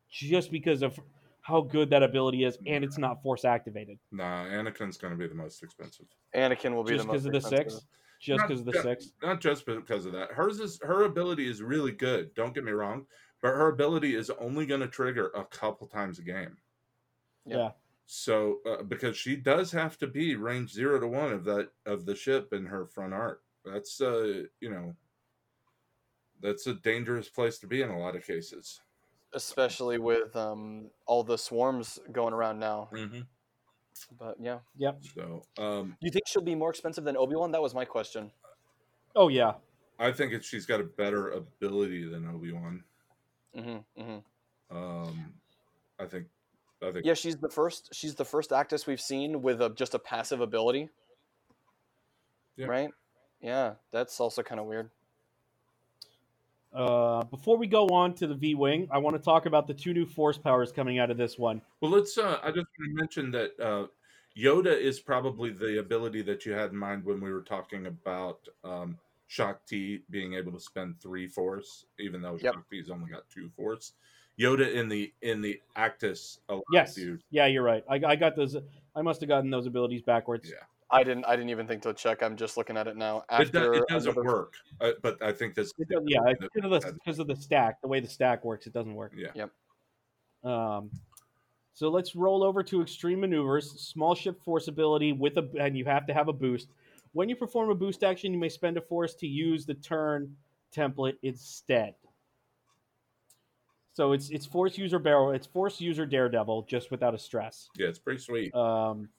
just because of how good that ability is, and it's not force activated. nah, Anakin's going to be the most expensive. Anakin will be Just the most because of the expensive. six. Just because of the yeah. six. Not just because of that. Hers is her ability is really good. Don't get me wrong, but her ability is only going to trigger a couple times a game. Yep. Yeah. So uh, because she does have to be range zero to one of that of the ship in her front arc. That's uh you know that's a dangerous place to be in a lot of cases. especially with um, all the swarms going around now. Mm-hmm. But yeah, Yeah. So um, do you think she'll be more expensive than Obi Wan? That was my question. Oh yeah. I think it, she's got a better ability than Obi Wan. hmm hmm Um, I think I think Yeah, she's the first. She's the first actress we've seen with a, just a passive ability. Yeah. Right. Yeah, that's also kind of weird. Uh, before we go on to the V Wing, I want to talk about the two new force powers coming out of this one. Well, let's. Uh, I just want to mention that uh, Yoda is probably the ability that you had in mind when we were talking about um, Shaak Ti being able to spend three force, even though Yep. Shaak Ti's only got two force. Yoda in the in the Actis allows Yes. you. Yeah, you're right. I, I got those. I must have gotten those abilities backwards. Yeah. I didn't. I didn't even think to check. I'm just looking at it now. It, do- After it doesn't another- work, uh, but I think this. It does- yeah, it's because of the because of the stack, the way the stack works, it doesn't work. Yeah. Yep. Um, so let's roll over to extreme maneuvers. Small ship force ability with a, and you have to have a boost. When you perform a boost action, you may spend a force to use the turn template instead. So it's it's force user barrel, it's force user daredevil, just without a stress. Yeah, it's pretty sweet. Um,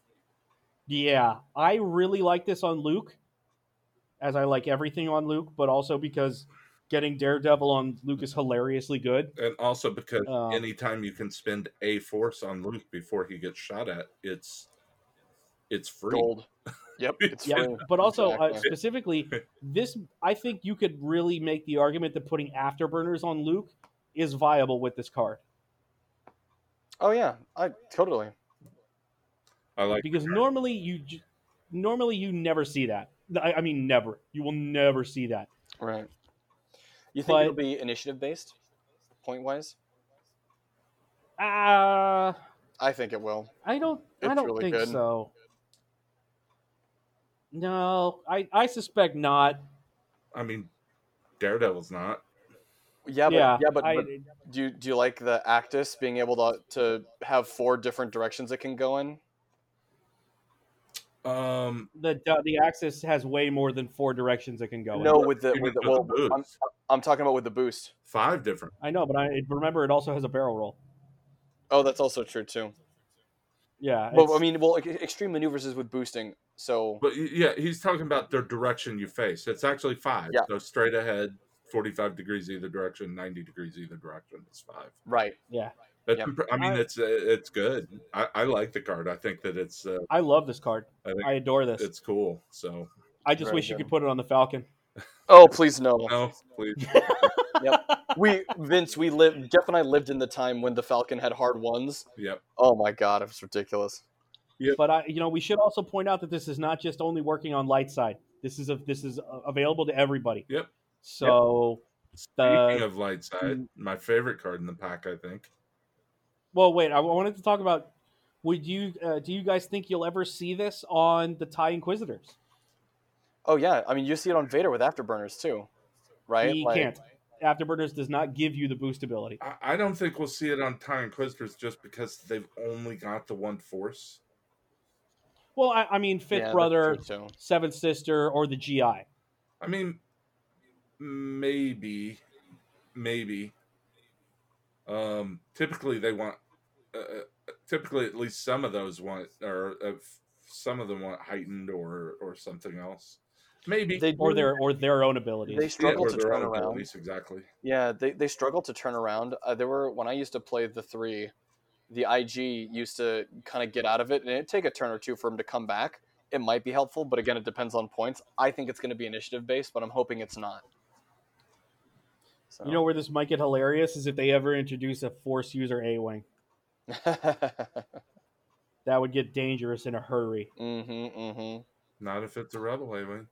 yeah, I really like this on Luke, as I like everything on Luke, but also because getting Daredevil on Luke is hilariously good. And also because Um, anytime you can spend a force on Luke before he gets shot at, it's it's free. gold. Yep. (laughs) It's Yeah, free. but also uh, specifically, this I think you could really make the argument that putting afterburners on Luke is viable with this card Oh yeah, I totally. I like because normally you normally you never see that. I, I mean, never. You will never see that. Right. You think But- it'll be initiative based, point wise? Ah, I think it will. I don't. I don't really think good. so. No, I I suspect not. I mean, Daredevil's not. Yeah, but yeah, yeah, but, I, but do you, do you like the Actis being able to to have four different directions it can go in? Um, The the Actis has way more than four directions it can go. in. No, with the with the, well, the I'm, boost. I'm talking about with the boost. five different. I know, but I remember it also has a barrel roll. Oh, that's also true too. Yeah, Well, I mean, well, extreme maneuvers is with boosting. So But yeah, he's talking about the direction you face. It's actually five. Yeah. So straight ahead, forty-five degrees either direction, ninety degrees either direction. It's five. right, yeah, That's Yep. impre- I mean, it's uh, it's good. I, I like the card. I think that it's uh, I love this card. I I adore this. it's cool. So I just Very wish you could put it on the Falcon. Oh, please no. (laughs) no, please. (laughs) yep. We Vince, we lived. Jeff and I lived in the time when the Falcon had hard ones. Yep. Oh my god, it was ridiculous. But I, you know, we should also point out that this is not just only working on light side. This is a this is uh, available to everybody. Yep. So, Speaking The- of light side, my favorite card in the pack, I think. well, wait. I wanted to talk about. Would you uh, do you guys think you'll ever see this on the Tie Inquisitors? Oh yeah, I mean you see it on Vader with afterburners too, right? He Like, can't. Afterburners does not give you the boost ability. I, I don't think we'll see it on Tie Inquisitors just because they've only got the one force. Well, I, I mean, Fifth that's Brother. Seventh Sister, or the GI. I mean, maybe, maybe. Um, typically, they want. Uh, typically, at least some of those want, or uh, some of them want heightened or or something else. Maybe They or their or their own abilities. they struggle or to turn own around. abilities, exactly. Yeah, they, they struggle to turn around. Uh, there were when I used to play the three, the IG used to kind of get out of it, and it'd take a turn or two for him to come back. It might be helpful, but again, it depends on points. I think it's going to be initiative based, but I'm hoping it's not. So. You know where this might get hilarious is if they ever introduce a Force user A wing. (laughs) That would get dangerous in a hurry. mm-hmm, mm-hmm. Not if it's a rebel A-wing.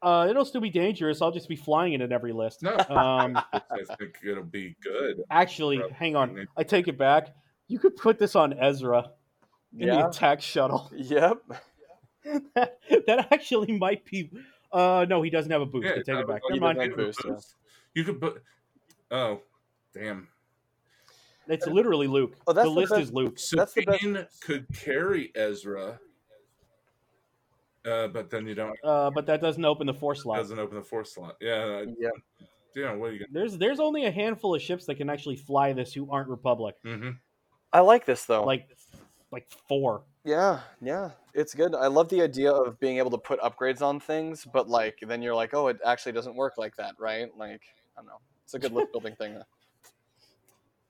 Uh, it'll still be dangerous. I'll just be flying it in every list. No, Um, (laughs) I think it'll be good. actually, Rebel hang on. A-wing. I take it back. You could put this on Ezra in the attack shuttle. Yep. that, (laughs) that actually might be. Uh, no, he doesn't have a boost. I take it back. was- Never mind. you could boost, yeah. You could put. Oh, damn. It's literally Luke. Oh, that's the the list best- is Luke. That's Sabine could carry Ezra, uh, but then you don't. Uh, but that doesn't open the force slot. Doesn't open the force slot. Yeah, Yeah. yeah. What are you gonna? There's there's only a handful of ships that can actually fly this who aren't Republic. Mm-hmm. I like this though. Like like four. Yeah, yeah, it's good. I love the idea of being able to put upgrades on things, but like then you're like, oh, it actually doesn't work like that, right? Like, I don't know. It's a good list building thing.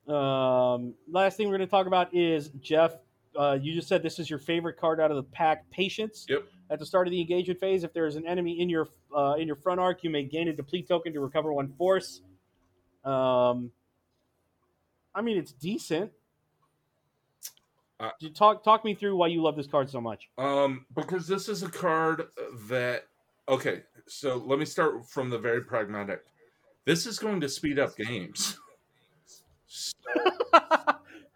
Um, last thing we're going to talk about is Jeff. Uh, you just said this is your favorite card out of the pack. Patience. Yep. At the start of the engagement phase, if there is an enemy in your uh, in your front arc, you may gain a deplete token to recover one force. Um, I mean, it's decent. Uh, You talk talk me through why you love this card so much. Um, because this is a card that. Okay, so let me start from the very pragmatic. This is going to speed up games. So, (laughs)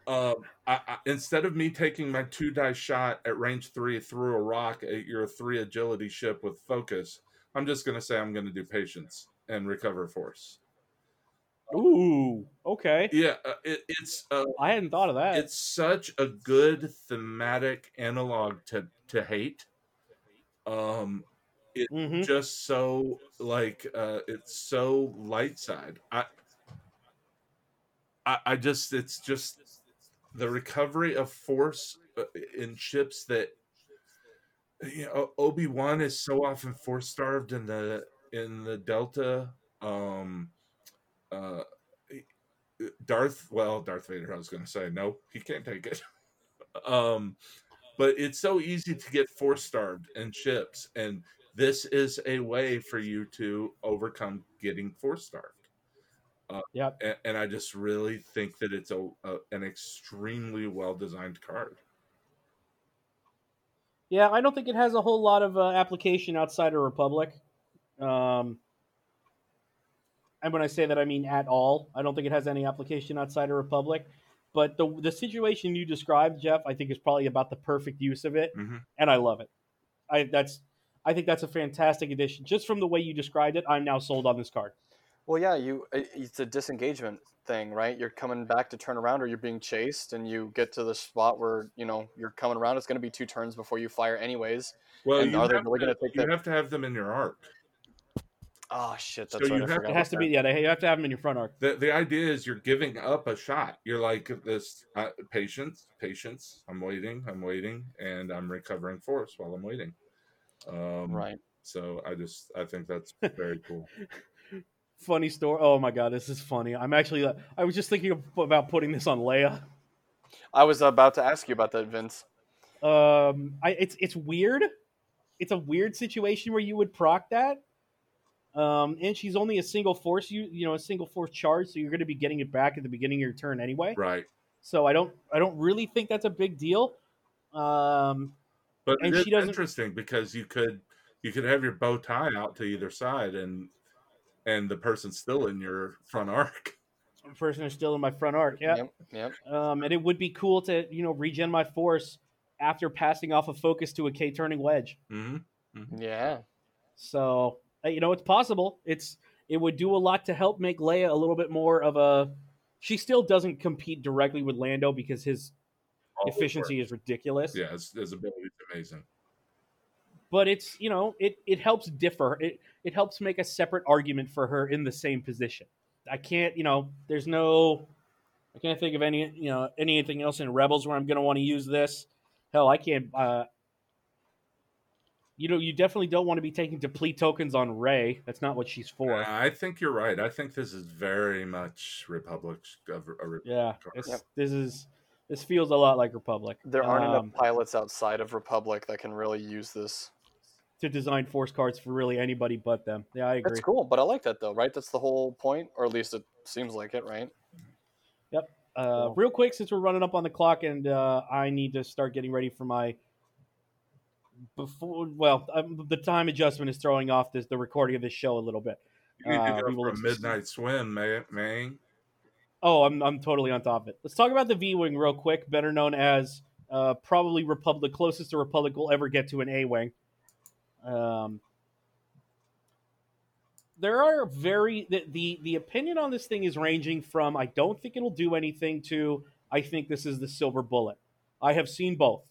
um, I, I, instead of me taking my two die shot at range three through a rock at your three agility ship with focus, I'm just going to say I'm going to do patience and recover force. Ooh, okay. Yeah, uh, it, it's uh, I hadn't thought of that. it's such a good thematic analog to to hate. Um, Mhm. just so like uh, it's so light side. I, I, I just it's just the recovery of force uh, in ships that you know Obi Wan is so often force starved in the in the Delta. Um, uh, Darth, well, Darth Vader. I was going to say no, he can't take it. (laughs) um, but it's so easy to get force starved in ships, and this is a way for you to overcome getting force starved. Uh, Yep. and, and I just really think that it's a, a an extremely well designed card. Yeah, I don't think it has a whole lot of uh, application outside of Republic. Um, and when I say that, I mean at all. I don't think it has any application outside of Republic. But the the situation you described, Jeff, I think is probably about the perfect use of it, Mhm. and I love it. I that's I think that's a fantastic addition. Just from the way you described it, I'm now sold on this card. Well, yeah, you it's a disengagement thing, right? You're coming back to turn around, or you're being chased, and you get to the spot where you know you're coming around. It's going to be two turns before you fire, anyways. Well, And you, are they have, really to, gonna take you that- have to have them in your arc. Oh shit, So right. you have- forgot It has to be yeah. They, you have to have them in your front arc. The the idea is you're giving up a shot. You're like this uh, patience, patience. I'm waiting, I'm waiting, and I'm recovering force while I'm waiting. Um, right. So I just I think that's very cool. (laughs) Funny story. Oh my god, this is funny. I'm actually. uh, I was just thinking about putting this on Leia. I was about to ask you about that, Vince. Um, I it's it's weird. It's a weird situation where you would proc that. Um, and she's only a single force, you you know, a single force charge, so you're going to be getting it back at the beginning of your turn anyway. Right. So I don't I don't really think that's a big deal. Um, But And it is she doesn't- interesting because you could you could have your bow tie out to either side and and the person's still in your front arc. person is still in my front arc, yeah. Yep. Yep. Um, and it would be cool to you know regen my force after passing off a focus to a K turning wedge. hmm Yeah. So you know it's possible. It's it would do a lot to help make Leia a little bit more of a. She still doesn't compete directly with Lando because his efficiency is ridiculous. Yeah, his, his ability is amazing. But it's you know it it helps differ. It it helps make a separate argument for her in the same position. I can't you know there's no. I can't think of any you know anything else in Rebels where I'm going to want to use this. Hell, I can't. Uh, you know, you definitely don't want to be taking deplete tokens on Rey. That's not what she's for. Uh, I think you're right. I think this is very much Republic. Of, a Re- Yeah, it's, Yep. this is this feels a lot like Republic. There aren't Um, enough pilots outside of Republic that can really use this. to design force cards for really anybody but them. Yeah, I agree. That's cool, but I like that though, right? That's the whole point, or at least it seems like it, right? Yep. Uh, Cool. real quick, since we're running up on the clock, and uh, I need to start getting ready for my before. Well, um, the time adjustment is throwing off this the recording of this show a little bit. You need Uh, to go will for a midnight swim. May. Oh, I'm I'm totally on top of it. Let's talk about the V wing real quick, better known as uh, probably Republic, closest to Republic will ever get to an A wing. Um, there are very the, the the opinion on this thing is ranging from I don't think it'll do anything to I think this is the silver bullet. I have seen both.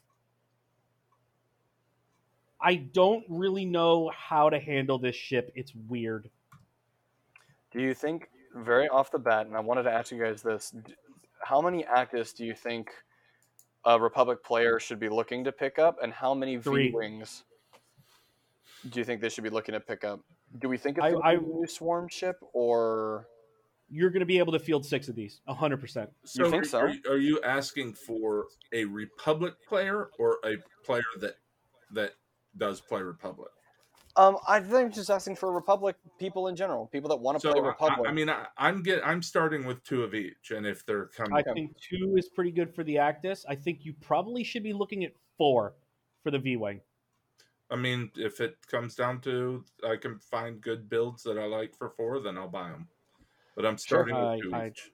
I don't really know how to handle this ship. It's weird. Do you think, very off the bat, and I wanted to ask you guys this: How many Actis do you think a Republic player should be looking to pick up, and how many Three. V wings do you think they should be looking to pick up? Do we think it's I- going I- a new swarm ship, or You're going to be able to field six of these, hundred percent. So, think are, so? Are, you- are you asking for a Republic player or a player that that does play Republic? um, I think I'm just asking for Republic people in general, people that want to So play Republic. I mean, I, I'm get I'm starting with two of each, and if they're coming, I think two is pretty good for the Actis. I think you probably should be looking at four for the V Wing. I mean, if it comes down to I can find good builds that I like for four, then I'll buy them. But I'm starting I- with two I- each.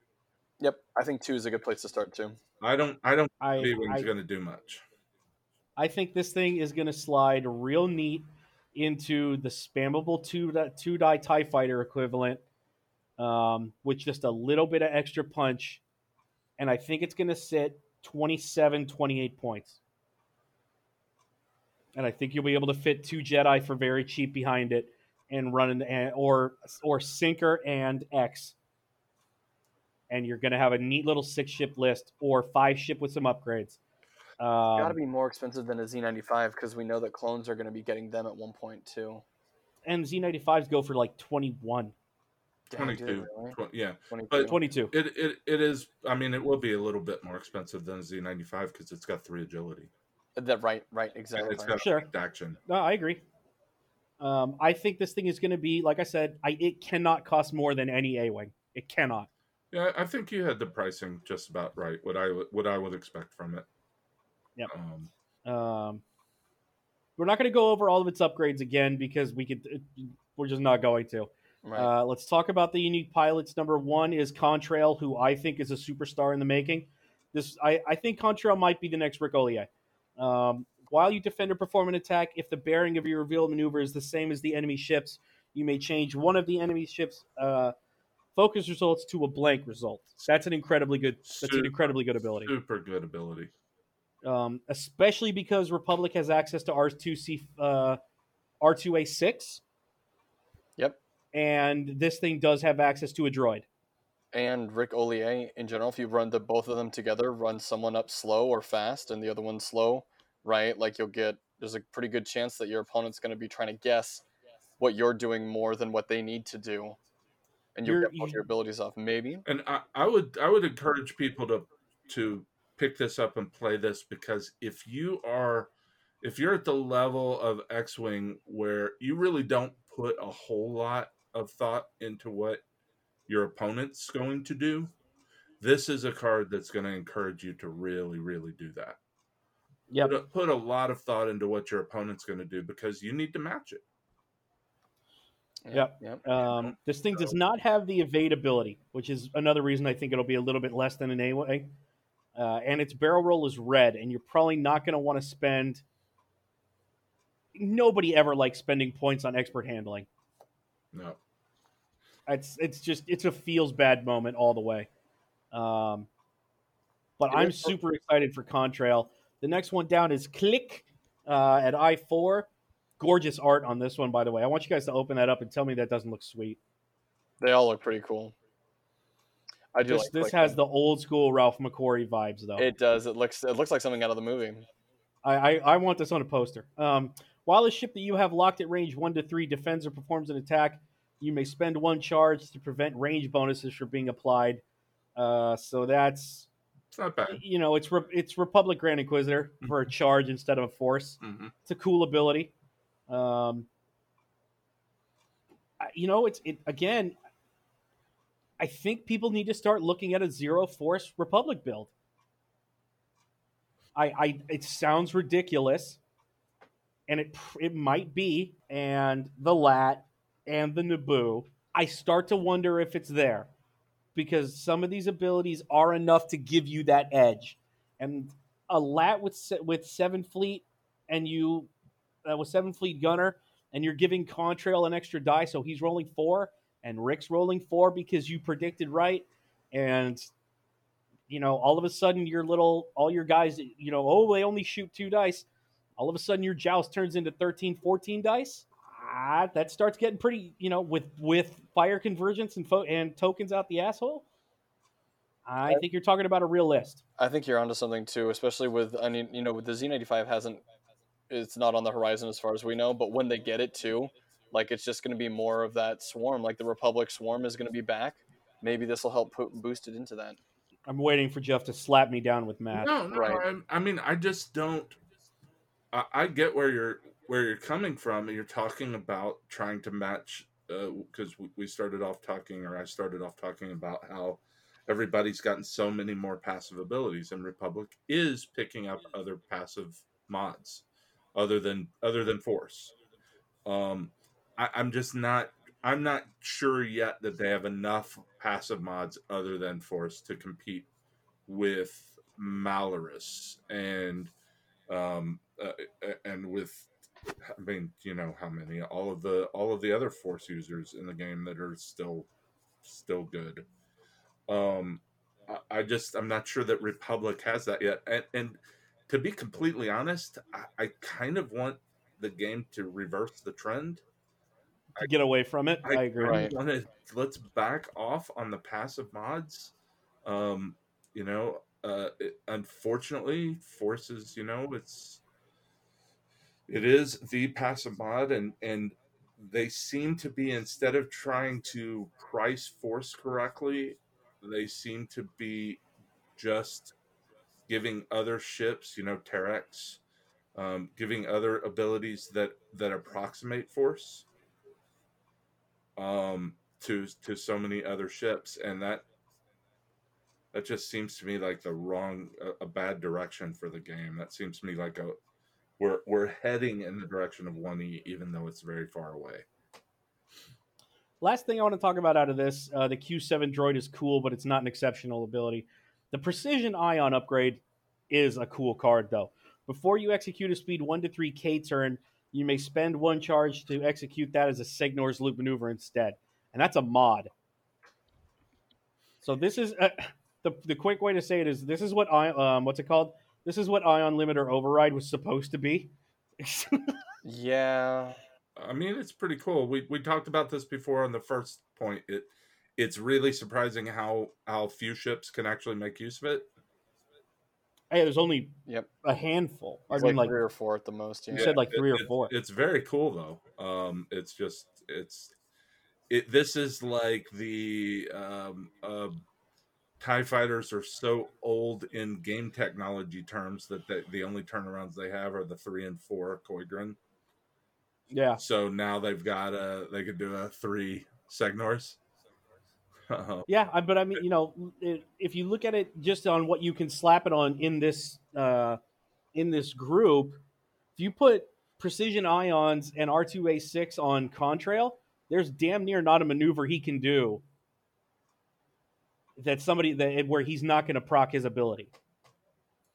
yep, I think two is a good place to start too. I don't I don't I think V-wing's I, going to do much. I think this thing is going to slide real neat into the spammable two two die Tie Fighter equivalent, um, with just a little bit of extra punch, and I think it's going to sit 27, 28 points. And I think you'll be able to fit two Jedi for very cheap behind it, and run an or or sinker and X. And you're going to have a neat little six ship list or five ship with some upgrades. Um, Got to be more expensive than a Z95 because we know that clones are going to be getting them at one point too. and Z95s go for like 21, Damn, do they 22, really? tw- yeah. 22. But- 22. It, it it is. I mean, it will be a little bit more expensive than a Z95 because it's got three agility. That right, right, And exactly. it's got Sure. action. No, I agree. Um, I think this thing is going to be, like I said, I, it cannot cost more than any A wing. It cannot. Yeah, I think you had the pricing just about right. What I what I would expect from it. Yep. Um, Um, we're not going to go over all of its upgrades again because we could. It, we're just not going to. right. Uh, let's talk about the unique pilots. Number one is Contrail, who I think is a superstar in the making. This I, I think Contrail might be the next Ric Olié. Um, while you defend or perform an attack, if the bearing of your revealed maneuver is the same as the enemy ships, you may change one of the enemy ships' uh, focus results to a blank result. That's an incredibly good. That's an incredibly good ability. Super good ability. Um, especially because Republic has access to R2C, uh, R2A6, Yep. and this thing does have access to a droid. And Ric Olié in general, if you run the both of them together, run someone up slow or fast and the other one slow, right? Like you'll get there's a pretty good chance that your opponent's going to be trying to guess what you're doing more than what they need to do, and you'll You're- get both you- your abilities off. Maybe And I, I would I would encourage people to to pick this up and play this because if you are if you're at the level of X-wing where you really don't put a whole lot of thought into what your opponent's going to do, this is a card that's going to encourage you to really really do that. Yep. Put a, put a lot of thought into what your opponent's going to do because you need to match it. Yep. Yep. Um, this thing does not have the evade ability, which is another reason I think it'll be a little bit less than an A. Uh, and its barrel roll is red, and you're probably not going to want to spend. Nobody ever likes spending points on expert handling. No. It's it's just it's a feels bad moment all the way. Um, but It I'm is- super excited for Contrail. The next one down is Klick uh, at I four. Gorgeous art on this one, by the way. I want you guys to open that up and tell me that doesn't look sweet. They all look pretty cool. I do This like this clicking. has the old school Ralph McQuarrie vibes, though. It does. It looks. It looks like something out of the movie. I, I, I want this on a poster. Um, while a ship that you have locked at range one to three defends or performs an attack, you may spend one charge to prevent range bonuses from being applied. Uh, so that's It's not bad. you know it's Re- it's Republic Grand Inquisitor for a charge instead of a force. hmm It's a cool ability. Um, you know, it's it again. I think people need to start looking at a zero force Republic build. I, I it sounds ridiculous, and it it might be, and the lat and the Naboo. I start to wonder if it's there, because some of these abilities are enough to give you that edge, and a lat with with seven fleet, and you uh, with seven fleet gunner, and you're giving Contrail an extra die, so he's rolling four, and Ric's rolling four because you predicted right, and you know all of a sudden your little all your guys, you know, oh they only shoot two dice, all of a sudden your joust turns into 13, 14 dice. Ah, that starts getting pretty, you know, with with fire convergence and fo- and tokens out the asshole. I think you're talking about a real list. I think you're onto something too, especially with I mean, you know, with the Z95 hasn't it's not on the horizon as far as we know, but when they get it too, like it's just going to be more of that swarm, like the Republic swarm is going to be back. Maybe this will help put boost it into that. I'm waiting for Jeff to slap me down with math. No, no. Right. I, I mean, I just don't. I, I get where you're where you're coming from, and you're talking about trying to match. Because we, we started off talking, or I started off talking about how everybody's gotten so many more passive abilities, and Republic is picking up other passive mods, other than other than Force. Um, I, I'm just not. I'm not sure yet that they have enough passive mods other than Force to compete with Malorus and um uh, and with I mean you know how many all of the all of the other force users in the game that are still still good um I, I just I'm not sure that Republic has that yet and, and to be completely honest I, I kind of want the game to reverse the trend To get away from it, I, agree. Right. want to let's back off on the passive mods. Um, you know, uh, it, unfortunately, forces. You know, it's it is the passive mod, and and they seem to be instead of trying to price force correctly, they seem to be just giving other ships, you know, Terex, um, giving other abilities that that approximate force um, to to so many other ships, and that that just seems to me like the wrong, a, a bad direction for the game. That seems to me like a we're we're heading in the direction of one E, even though it's very far away. Last thing I want to talk about out of this, uh, the Q7 droid is cool, but it's not an exceptional ability. The Precision Ion upgrade is a cool card, though. Before you execute a speed 1 to 3 K turn, you may spend one charge to execute that as a Segnor's loop maneuver instead. And that's a mod. So this is uh, the the quick way to say it is this is what I um what's it called? This is what Ion Limiter Override was supposed to be. (laughs) yeah. I mean, it's pretty cool. We we talked about this before on the first point. It it's really surprising how how few ships can actually make use of it. Hey, there's only yep a handful. I mean, like, like three or four at the most. Yeah. You said like three it, or four. It, it's very cool though. Um, it's just it's it. This is like the um, uh, Tie fighters are so old in game technology terms that they, the only turnarounds they have are the three and four Koiogran. Yeah. So now they've got a they could do a three Segnors. Yeah, but I mean, you know, if you look at it just on what you can slap it on in this uh, in this group, if you put precision ions and R2A6 on Contrail, there's damn near not a maneuver he can do that somebody that where he's not going to proc his ability.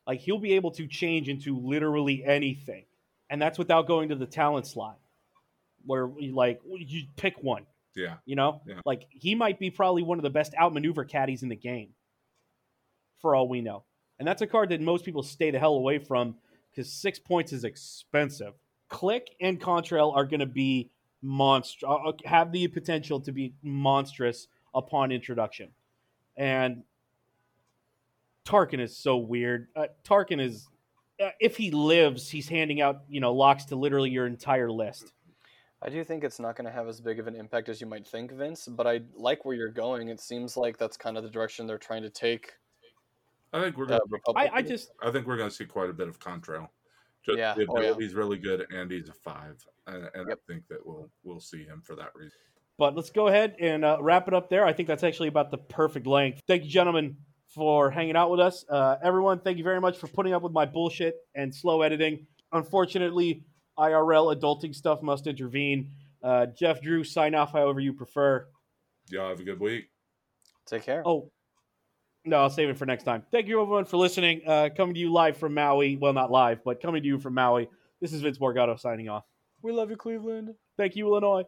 Like he'll be able to change into literally anything, and that's without going to the talent slot, where like you pick one. Yeah. You know, yeah. like he might be probably one of the best outmaneuver caddies in the game, for all we know. And that's a card that most people stay the hell away from because six points is expensive. Klick and Contrail are going to be monster, uh, have the potential to be monstrous upon introduction. And Tarkin is so weird. Uh, Tarkin is, uh, if he lives, he's handing out you know locks to literally your entire list. I do think it's not going to have as big of an impact as you might think, Vince. But I like where you're going. It seems like that's kind of the direction they're trying to take. I think we're. Gonna, uh, I, I, just. I think we're going to see quite a bit of Contrail. Just yeah, the ability's oh, yeah. really good, and he's a five, and, and yep. I think that we'll we'll see him for that reason. But let's go ahead and uh, wrap it up there. I think that's actually about the perfect length. Thank you, gentlemen, for hanging out with us. Uh, everyone, thank you very much for putting up with my bullshit and slow editing. Unfortunately, IRL adulting stuff must intervene. Uh, Jeff, Drew, sign off however you prefer. Y'all have a good week. Take care. Oh, no, I'll save it for next time. Thank you, everyone, for listening. Uh, coming to you live from Maui. Well, not live, but coming to you from Maui. This is Vince Morgado signing off. We love you, Cleveland. Thank you, Illinois.